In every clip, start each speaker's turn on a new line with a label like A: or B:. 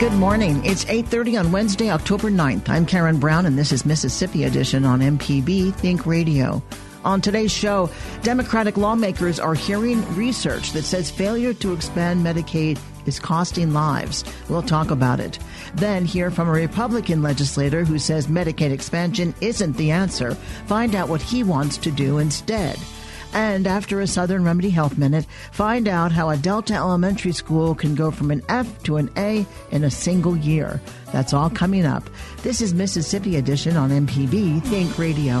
A: Good morning. It's 8:30 on Wednesday, October 9th. I'm Karen Brown and this is Mississippi Edition on MPB Think Radio. On today's show, Democratic lawmakers are hearing research that says failure to expand Medicaid is costing lives. We'll talk about it. Then hear from a Republican legislator who says Medicaid expansion isn't the answer. Find out what he wants to do instead. And after a Southern Remedy Health Minute, find out how a Delta elementary school can go from an F to an A in a single year. That's all coming up. This is Mississippi Edition on MPB Think Radio.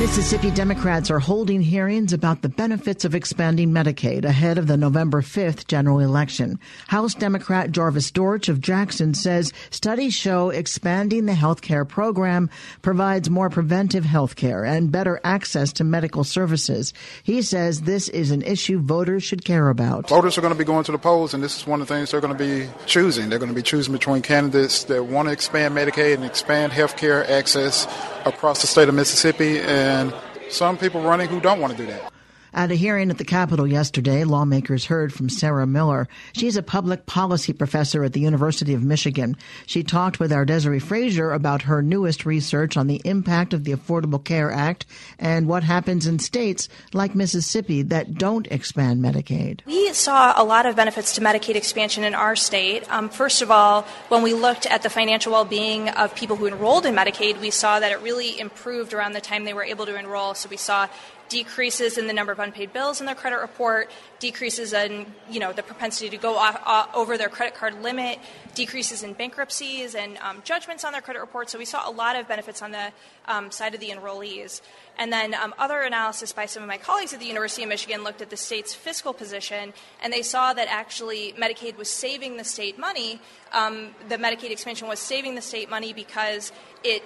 A: Mississippi Democrats are holding hearings about the benefits of expanding Medicaid ahead of the November 5th general election. House Democrat Jarvis Dortch of Jackson says studies show expanding the health care program provides more preventive health care and better access to medical services. He says this is an issue voters should care about.
B: Voters are going to be going to the polls, and this is one of the things they're going to be choosing. They're going to be choosing between candidates that want to expand Medicaid and expand health care access across the state of Mississippi. And some people running who don't want to do that.
A: At a hearing at the Capitol yesterday, lawmakers heard from Sarah Miller. She's a public policy professor at the University of Michigan. She talked with our Desare Frazier about her newest research on the impact of the Affordable Care Act and what happens in states like Mississippi that don't expand Medicaid.
C: We saw a lot of benefits to Medicaid expansion in our state. Um, first of all, when we looked at the financial well being of people who enrolled in Medicaid, we saw that it really improved around the time they were able to enroll. So we saw decreases in the number of unpaid bills in their credit report, decreases in you know the propensity to go off, uh, over their credit card limit, decreases in bankruptcies and um, judgments on their credit report. So we saw a lot of benefits on the um, side of the enrollees. And then um, other analysis by some of my colleagues at the University of Michigan looked at the state's fiscal position, and they saw that actually Medicaid was saving the state money. Um, the Medicaid expansion was saving the state money because it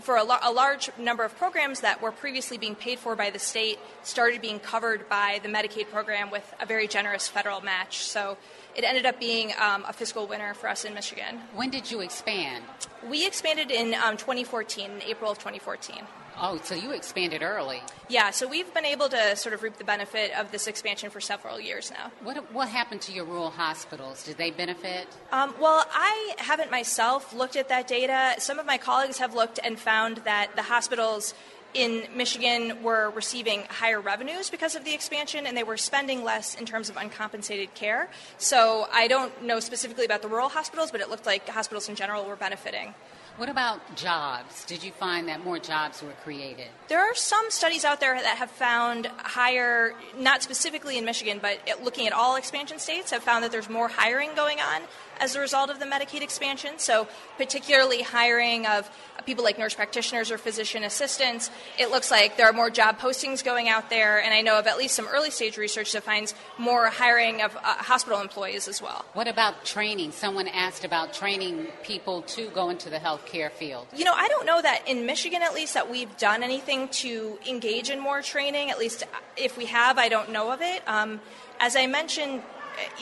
C: for a, a, large number of programs that were previously being paid for by the state started being covered by the Medicaid program with a very generous federal match. So it ended up being um, a fiscal winner for us in Michigan.
D: When did you expand?
C: We expanded in um, 2014, in April of 2014.
D: Oh, so you expanded early.
C: Yeah, so we've been able to sort of reap the benefit of this expansion for several years now.
D: What, what happened to your rural hospitals? Did they benefit?
C: Um, well, I haven't myself looked at that data. Some of my colleagues have looked and found that the hospitals in Michigan were receiving higher revenues because of the expansion and they were spending less in terms of uncompensated care. So I don't know specifically about the rural hospitals, but it looked like hospitals in general were benefiting.
D: What about jobs? Did you find that more jobs were created?
C: There are some studies out there that have found higher, not specifically in Michigan, but looking at all expansion states, have found that there's more hiring going on as a result of the Medicaid expansion. So, particularly hiring of people like nurse practitioners or physician assistants, it looks like there are more job postings going out there. And I know of at least some early stage research that finds more hiring of uh, hospital employees as well.
D: What about training? Someone asked about training people to go into the healthcare field.
C: You know, I don't know that in Michigan, at least, that we've done anything to engage in more training. At least, if we have, I don't know of it. Um, as I mentioned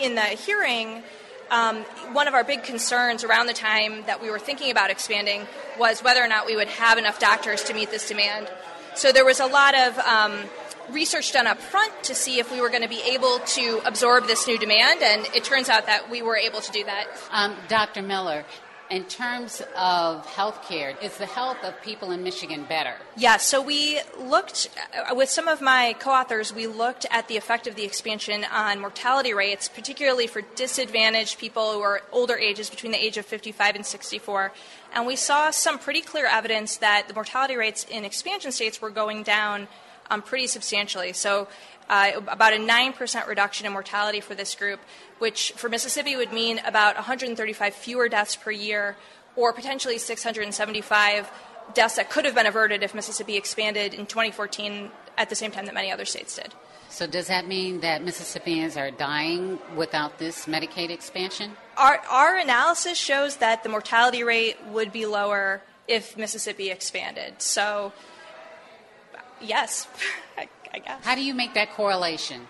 C: in the hearing, um, one of our big concerns around the time that we were thinking about expanding was whether or not we would have enough doctors to meet this demand. So there was a lot of um, research done up front to see if we were going to be able to absorb this new demand, and it turns out that we were able to do that.
D: Um, Dr. Miller, in terms of health care, is the health of people in Michigan better?
C: Yeah, so we looked, uh, with some of my co authors, we looked at the effect of the expansion on mortality rates, particularly for disadvantaged people who are older ages between the age of 55 and 64. And we saw some pretty clear evidence that the mortality rates in expansion states were going down um, pretty substantially. So uh, about a 9% reduction in mortality for this group, which for Mississippi would mean about 135 fewer deaths per year, or potentially 675 deaths that could have been averted if Mississippi expanded in 2014 at the same time that many other states did.
D: So, does that mean that Mississippians are dying without this Medicaid expansion?
C: Our, our analysis shows that the mortality rate would be lower if Mississippi expanded. So, yes, I, I guess.
D: How do you make that correlation?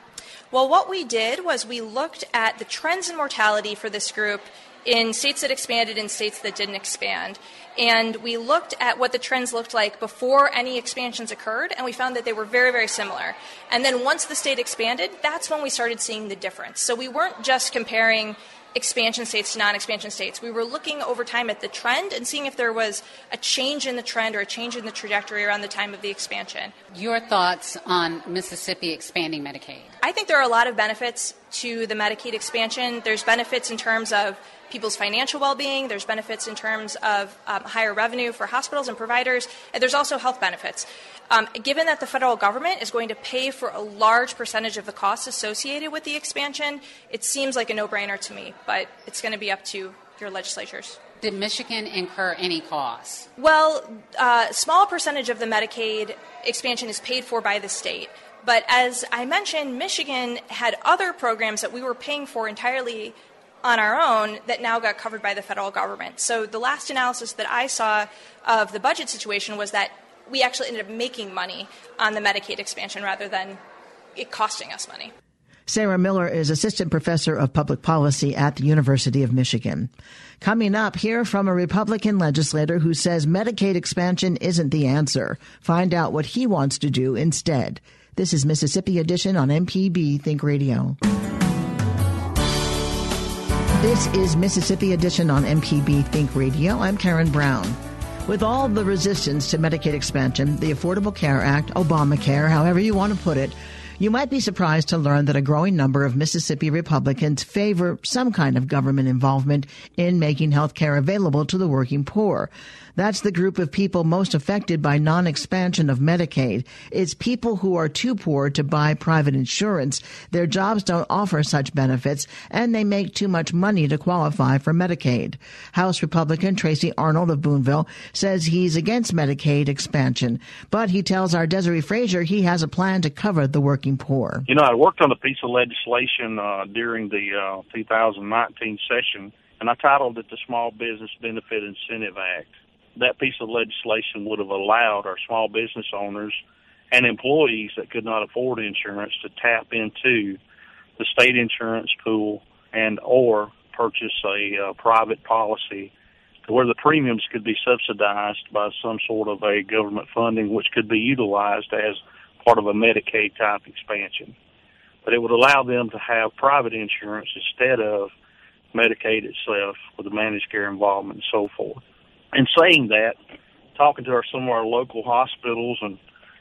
C: Well, what we did was we looked at the trends in mortality for this group in states that expanded and states that didn't expand. And we looked at what the trends looked like before any expansions occurred, and we found that they were very, very similar. And then once the state expanded, that's when we started seeing the difference. So we weren't just comparing expansion states to non expansion states. We were looking over time at the trend and seeing if there was a change in the trend or a change in the trajectory around the time of the expansion.
D: Your thoughts on Mississippi expanding Medicaid?
C: I think there are a lot of benefits to the Medicaid expansion. There's benefits in terms of people's financial well being, there's benefits in terms of um, higher revenue for hospitals and providers, and there's also health benefits. Um, given that the federal government is going to pay for a large percentage of the costs associated with the expansion, it seems like a no brainer to me, but it's going to be up to your legislatures.
D: Did Michigan incur any costs?
C: Well, a uh, small percentage of the Medicaid expansion is paid for by the state. But as I mentioned, Michigan had other programs that we were paying for entirely on our own that now got covered by the federal government. So the last analysis that I saw of the budget situation was that we actually ended up making money on the Medicaid expansion rather than it costing us money.
A: Sarah Miller is assistant professor of public policy at the University of Michigan. Coming up, hear from a Republican legislator who says Medicaid expansion isn't the answer. Find out what he wants to do instead. This is Mississippi Edition on MPB Think Radio. This is Mississippi Edition on MPB Think Radio. I'm Karen Brown. With all the resistance to Medicaid expansion, the Affordable Care Act, Obamacare, however you want to put it, you might be surprised to learn that a growing number of Mississippi Republicans favor some kind of government involvement in making health care available to the working poor. That's the group of people most affected by non-expansion of Medicaid. It's people who are too poor to buy private insurance. Their jobs don't offer such benefits and they make too much money to qualify for Medicaid. House Republican Tracy Arnold of Boonville says he's against Medicaid expansion, but he tells our Desare Frazier he has a plan to cover the working poor.
E: You know, I worked on a piece of legislation uh, during the uh, 2019 session and I titled it the Small Business Benefit Incentive Act that piece of legislation would have allowed our small business owners and employees that could not afford insurance to tap into the state insurance pool and or purchase a uh, private policy where the premiums could be subsidized by some sort of a government funding which could be utilized as part of a Medicaid type expansion. But it would allow them to have private insurance instead of Medicaid itself with the managed care involvement and so forth. In saying that, talking to our, some of our local hospitals and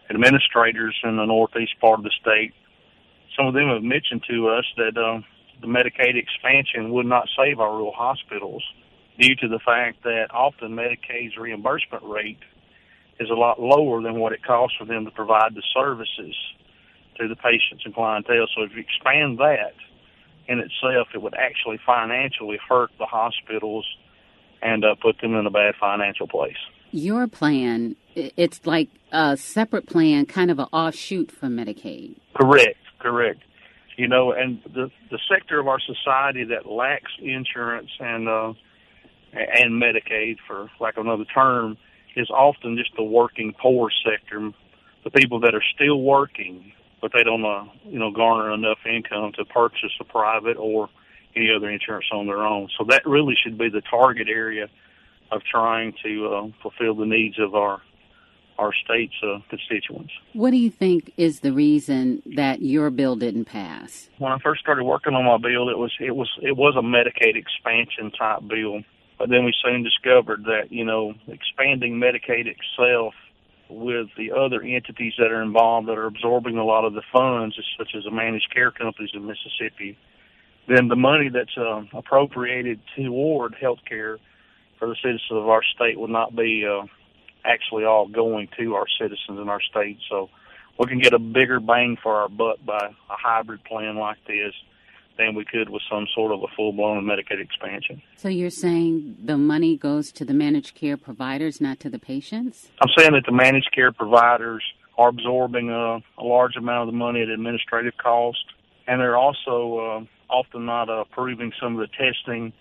E: administrators in the northeast part of the state, some of them have mentioned to us that uh, the Medicaid expansion would not save our rural hospitals due to the fact that often Medicaid's reimbursement rate is a lot lower than what it costs for them to provide the services to the patients and clientele. So if you expand that in itself, it would actually financially hurt the hospitals and uh, put them in a bad financial place.
D: Your plan, it's like a separate plan, kind of an offshoot from Medicaid.
E: Correct, correct. You know, and the the sector of our society that lacks insurance and uh, and Medicaid, for lack of another term, is often just the working poor sector, the people that are still working, but they don't, uh, you know, garner enough income to purchase a private or any other insurance on their own. So that really should be the target area of trying to uh, fulfill the needs of our our state's uh, constituents.
D: What do you think is the reason that your bill didn't pass?
E: When I first started working on my bill, it was it was it was a Medicaid expansion type bill, but then we soon discovered that you know expanding Medicaid itself with the other entities that are involved that are absorbing a lot of the funds, such as the managed care companies in Mississippi, then the money that's uh, appropriated toward health care for the citizens of our state would not be uh, actually all going to our citizens in our state. So we can get a bigger bang for our buck by a hybrid plan like this than we could with some sort of a full blown Medicaid expansion.
D: So you're saying the money goes to the managed care providers, not to the patients?
E: I'm saying that the managed care providers are absorbing a, a large amount of the money at administrative cost, and they're also uh, often not uh, approving some of the testing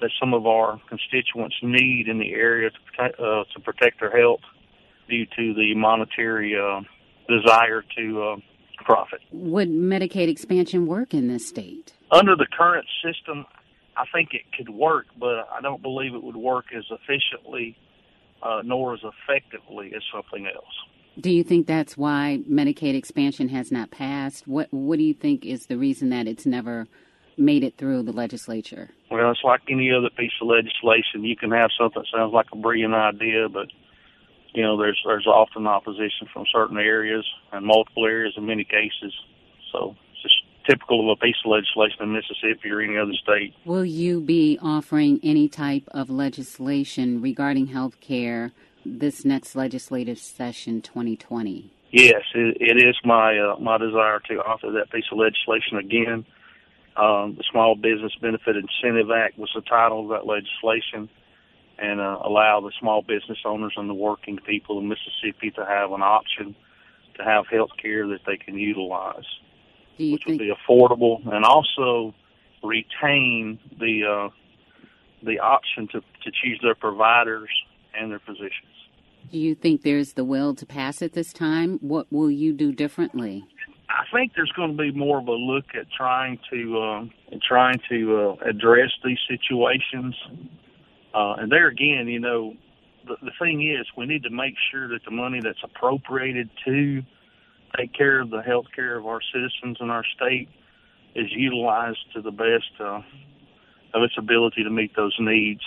E: that some of our constituents need in the area to protect, uh, to protect their health due to the monetary uh, desire to uh, profit.
D: Would Medicaid expansion work in this state?
E: Under the current system, I think it could work, but I don't believe it would work as efficiently uh, nor as effectively as something else.
D: Do you think that's why Medicaid expansion has not passed? What What do you think is the reason that it's never made it through the legislature?
E: Well, it's like any other piece of legislation. You can have something that sounds like a brilliant idea, but you know, there's there's often opposition from certain areas and multiple areas in many cases. So it's just typical of a piece of legislation in Mississippi or any other state.
D: Will you be offering any type of legislation regarding health care this next legislative session 2020?
E: Yes, it, it is my uh, my desire to offer that piece of legislation again. Um, the Small Business Benefit Incentive Act was the title of that legislation, and uh, allow the small business owners and the working people in Mississippi to have an option to have health care that they can utilize which
D: think-
E: would be affordable, and also retain the uh, the option to to choose their providers and their physicians.
D: Do you think there's the will to pass it this time? What will you do differently?
E: I think there's going to be more of a look at trying to uh, trying to uh, address these situations. Uh, and there again, you know, the, the thing is, we need to make sure that the money that's appropriated to take care of the health care of our citizens in our state is utilized to the best uh, of its ability to meet those needs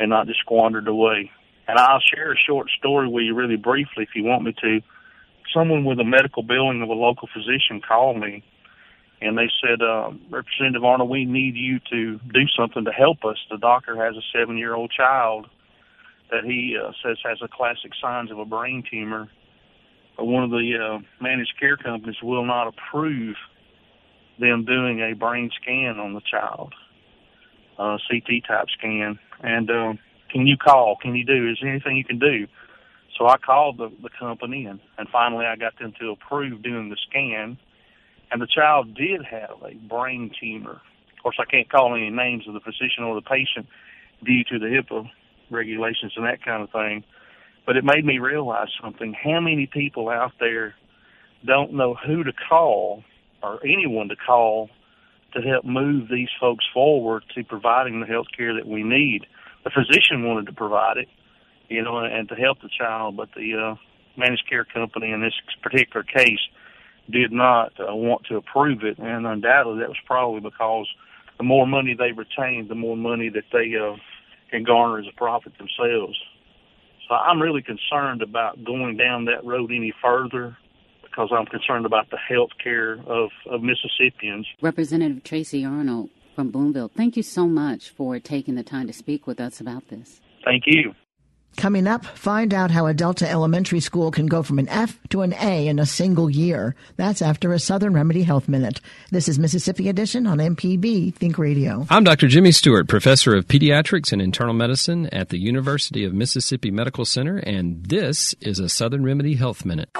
E: and not just squandered away. And I'll share a short story with you really briefly if you want me to. Someone with a medical billing of a local physician called me and they said, uh, Representative Arnold, we need you to do something to help us. The doctor has a seven year old child that he uh, says has the classic signs of a brain tumor But one of the uh, managed care companies will not approve them doing a brain scan on the child, uh, CT type scan. And uh, can you call? Can you do? Is there anything you can do? So I called the, the company, and, and finally I got them to approve doing the scan. And the child did have a brain tumor. Of course, I can't call any names of the physician or the patient due to the HIPAA regulations and that kind of thing. But it made me realize something. How many people out there don't know who to call or anyone to call to help move these folks forward to providing the health care that we need? The physician wanted to provide it, you know, and to help the child, but the uh, managed care company in this particular case did not uh, want to approve it, and undoubtedly that was probably because the more money they retain, the more money that they uh, can garner as a profit themselves. So I'm really concerned about going down that road any further because I'm concerned about the health care of, of Mississippians.
D: Representative Tracy Arnold from Boonville, thank you so much for taking the time to speak with us about this.
E: Thank you.
A: Coming up, find out how a Delta elementary school can go from an F to an A in a single year. That's after a Southern Remedy Health Minute. This is Mississippi Edition on MPB Think Radio.
F: I'm Dr. Jimmy Stewart, professor of pediatrics and internal medicine at the University of Mississippi Medical Center, and this is a Southern Remedy Health Minute.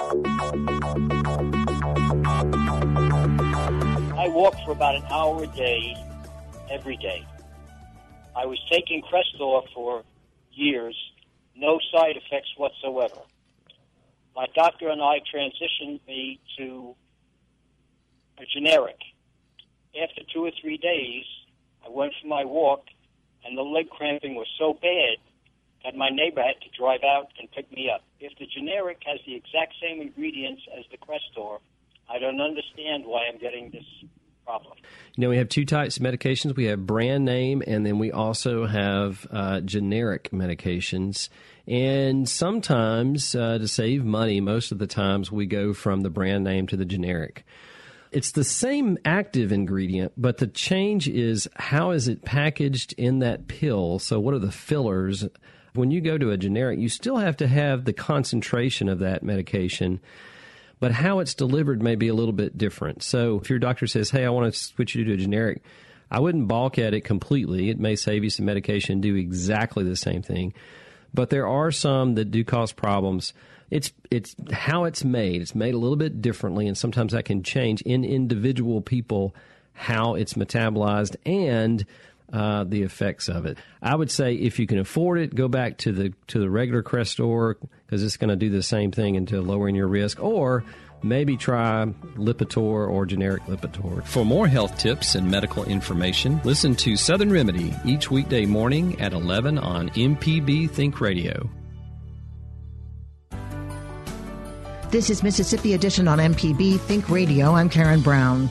G: I walk for about an hour a day, every day. I was taking Crestor for years no side effects whatsoever. My doctor and I transitioned me to a generic. After two or three days, I went for my walk, and the leg cramping was so bad that my neighbor had to drive out and pick me up. If the generic has the exact same ingredients as the Crestor, I don't understand why I'm getting this problem.
F: You know, we have two types of medications. We have brand name, and then we also have uh, generic medications. And sometimes, uh, to save money, most of the times we go from the brand name to the generic. It's the same active ingredient, but the change is how is it packaged in that pill? So, what are the fillers? When you go to a generic, you still have to have the concentration of that medication, but how it's delivered may be a little bit different. So, if your doctor says, Hey, I want to switch you to a generic, I wouldn't balk at it completely. It may save you some medication, do exactly the same thing but there are some that do cause problems. it's it's how it's made. It's made a little bit differently, and sometimes that can change in individual people how it's metabolized and uh, the effects of it. I would say if you can afford it, go back to the to the regular Crestor because it's going to do the same thing into lowering your risk, or maybe try Lipitor or generic Lipitor.
H: For more health tips and medical information, listen to Southern Remedy each weekday morning at 11 on MPB Think Radio.
A: This is Mississippi Edition on MPB Think Radio. I'm Karen Brown.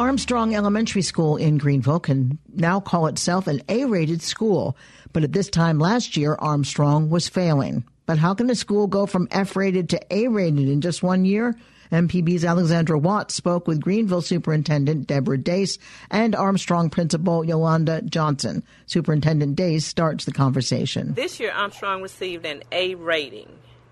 A: Armstrong Elementary School in Greenville can now call itself an A rated school, but at this time last year, Armstrong was failing. But how can a school go from F rated to A rated in just one year? MPB's Alexandra Watts spoke with Greenville Superintendent Deborah Dace and Armstrong Principal Yolanda Johnson. Superintendent Dace starts the conversation.
I: This year, Armstrong received an A rating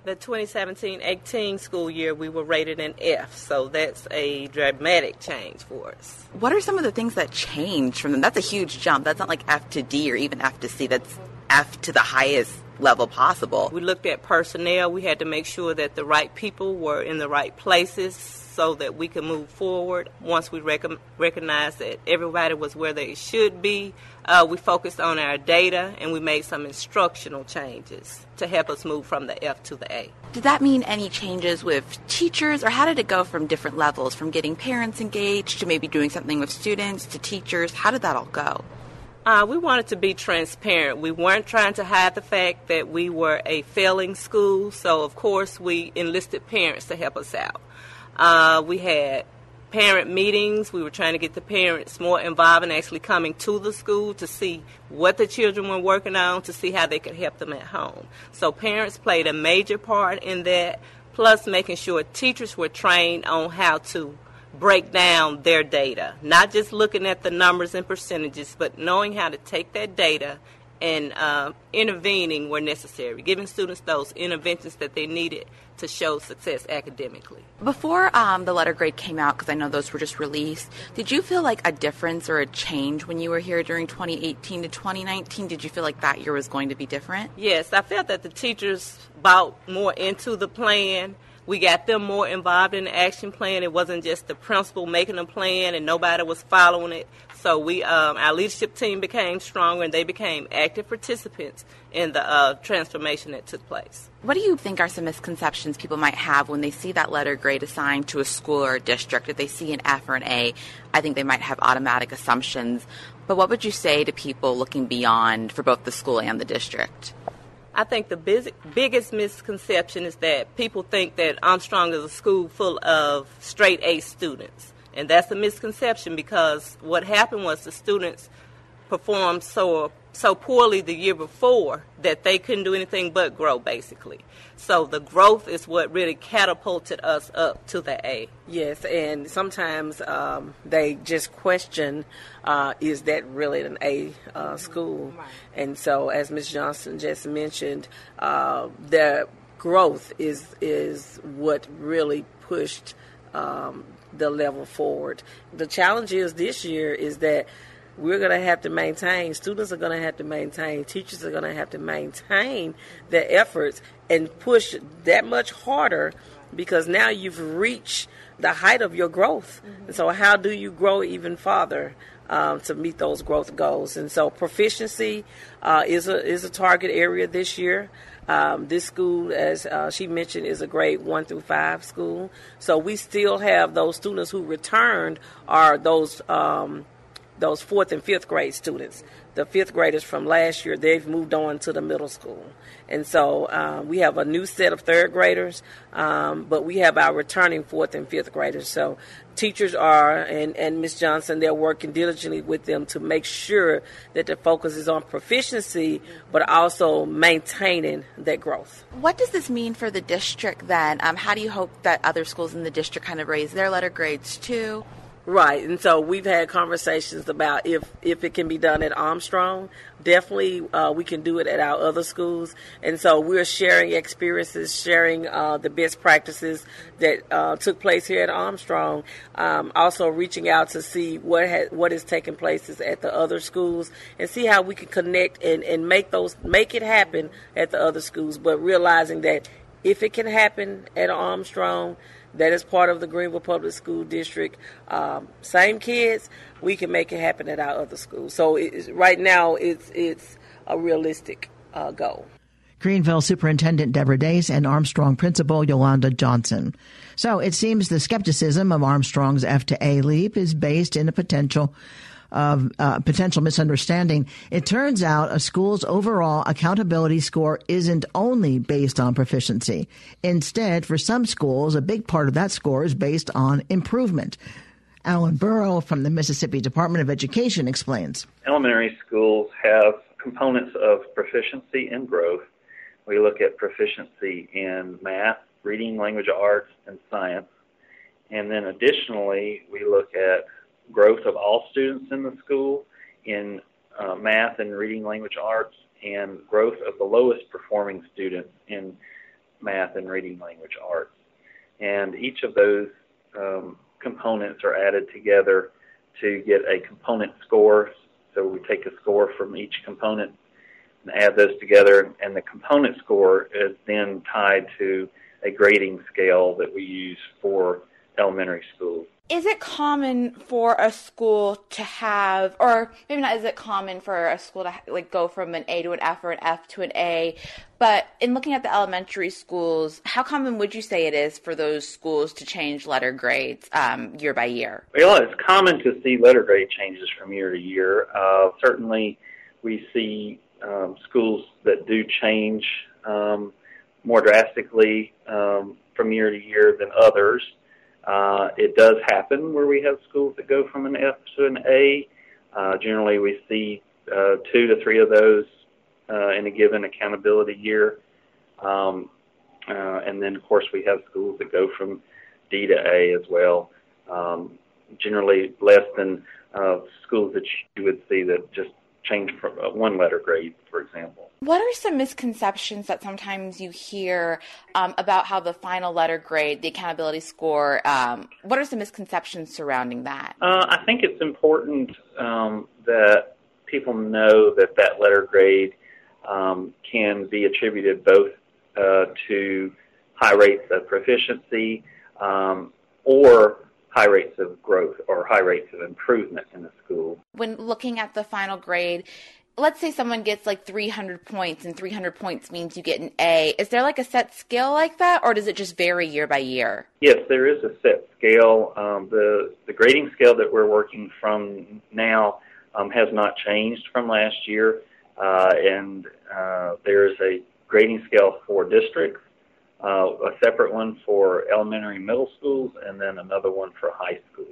I: the 2017-18 school year, we were rated an F, so that's a dramatic change for us.
J: What are some of the things that changed from them? That's a huge jump. That's not like F to D or even F to C. That's F to the highest level possible.
I: We looked at personnel. We had to make sure that the right people were in the right places so that we could move forward. Once we rec- recognized that everybody was where they should be, uh, we focused on our data and we made some instructional changes to help us move from the F to the A.
J: Did that mean any changes with teachers, or how did it go from different levels, from getting parents engaged to maybe doing something with students to teachers? How did that all go?
I: Uh, we wanted to be transparent. We weren't trying to hide the fact that we were a failing school, so of course we enlisted parents to help us out. Uh, we had parent meetings. We were trying to get the parents more involved in actually coming to the school to see what the children were working on, to see how they could help them at home. So parents played a major part in that, plus making sure teachers were trained on how to break down their data, not just looking at the numbers and percentages, but knowing how to take that data and uh, intervening where necessary, giving students those interventions that they needed to show success academically.
J: Before um, the letter grade came out, because I know those were just released, did you feel like a difference or a change when you were here during 2018 to 2019? Did you feel like that year was going to be different?
I: Yes, I felt that the teachers bought more into the plan we got them more involved in the action plan. It wasn't just the principal making a plan and nobody was following it. So we, um, our leadership team became stronger and they became active participants in the uh, transformation that took place.
J: What do you think are some misconceptions people might have when they see that letter grade assigned to a school or a district? If they see an F or an A, I think they might have automatic assumptions. But what would you say to people looking beyond for both the school and the district?
I: I think the biz- biggest misconception is that people think that Armstrong is a school full of straight A students. And that's a misconception because what happened was the students performed so so poorly the year before that they couldn't do anything but grow basically. So the growth is what really catapulted us up to the A.
K: Yes, and sometimes um, they just question, uh, is that really an A uh, school? Right. And so, as Ms. Johnson just mentioned, uh, the growth is is what really pushed um, the level forward. The challenge is this year is that we're going to have to maintain, students are going to have to maintain, teachers are going to have to maintain their efforts and push that much harder because now you've reached the height of your growth. Mm-hmm. And so, how do you grow even farther? Um, to meet those growth goals, and so proficiency uh, is a is a target area this year. Um, this school, as uh, she mentioned, is a grade one through five school. So we still have those students who returned are those um, those fourth and fifth grade students. The fifth graders from last year, they've moved on to the middle school. And so um, we have a new set of third graders, um, but we have our returning fourth and fifth graders. So teachers are, and, and Ms. Johnson, they're working diligently with them to make sure that the focus is on proficiency, but also maintaining that growth.
J: What does this mean for the district then? Um, how do you hope that other schools in the district kind of raise their letter grades too?
K: Right, and so we've had conversations about if if it can be done at Armstrong. Definitely, uh, we can do it at our other schools, and so we're sharing experiences, sharing uh, the best practices that uh, took place here at Armstrong. Um, also, reaching out to see what ha- what is taking place at the other schools, and see how we can connect and, and make those make it happen at the other schools. But realizing that if it can happen at Armstrong, that is part of the Greenville Public School District. Um, same kids, we can make it happen at our other schools. So right now, it's it's a realistic uh, goal.
A: Greenville Superintendent Deborah Dace and Armstrong Principal Yolanda Johnson. So it seems the skepticism of Armstrong's F to A leap is based in a potential of uh, potential misunderstanding. It turns out a school's overall accountability score isn't only based on proficiency. Instead, for some schools, a big part of that score is based on improvement. Alan Burrow from the Mississippi Department of Education explains.
L: Elementary schools have components of proficiency and growth. We look at proficiency in math, reading, language arts, and science. And then additionally, we look at growth of all students in the school in uh, math and reading language arts and growth of the lowest performing students in math and reading language arts. And each of those um, components are added together to get a component score. So we take a score from each component and add those together, and the component score is then tied to a grading scale that we use for elementary schools
J: is it common for a school to have or maybe not is it common for a school to like go from an a to an f or an f to an a? But in looking at the elementary schools how common would you say it is for those schools to change letter grades um, year by year?
L: Well it's common to see letter grade changes from year to year. Uh, certainly we see um, schools that do change um, more drastically um, from year to year than others uh, it does happen where we have schools that go from an F to an A. Uh, generally, we see uh, two to three of those uh, in a given accountability year. Um, uh, and then, of course, we have schools that go from D to A as well. Um, generally, less than uh, schools that you would see that just change from uh, one letter grade, for example.
J: What are some misconceptions that sometimes you hear um, about how the final letter grade, the accountability score, um, what are some misconceptions surrounding that?
L: Uh, I think it's important um, that people know that that letter grade um, can be attributed both uh, to high rates of proficiency um, or high rates of growth or high rates of improvement in the school.
J: When looking at the final grade, let's say someone gets like 300 points and 300 points means you get an A. Is there like a set scale like that or does it just vary year by year?
L: Yes, there is a set scale. Um, the, the grading scale that we're working from now um, has not changed from last year. Uh, and uh, there's a grading scale for districts uh, a separate one for elementary and middle schools, and then another one for high schools.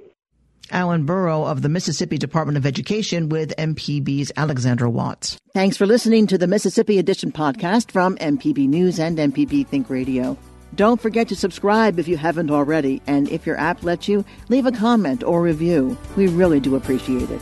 A: Alan Burrow of the Mississippi Department of Education with MPB's Alexandra Watts. Thanks for listening to the Mississippi Edition podcast from MPB News and MPB Think Radio. Don't forget to subscribe if you haven't already, and if your app lets you, leave a comment or review. We really do appreciate it.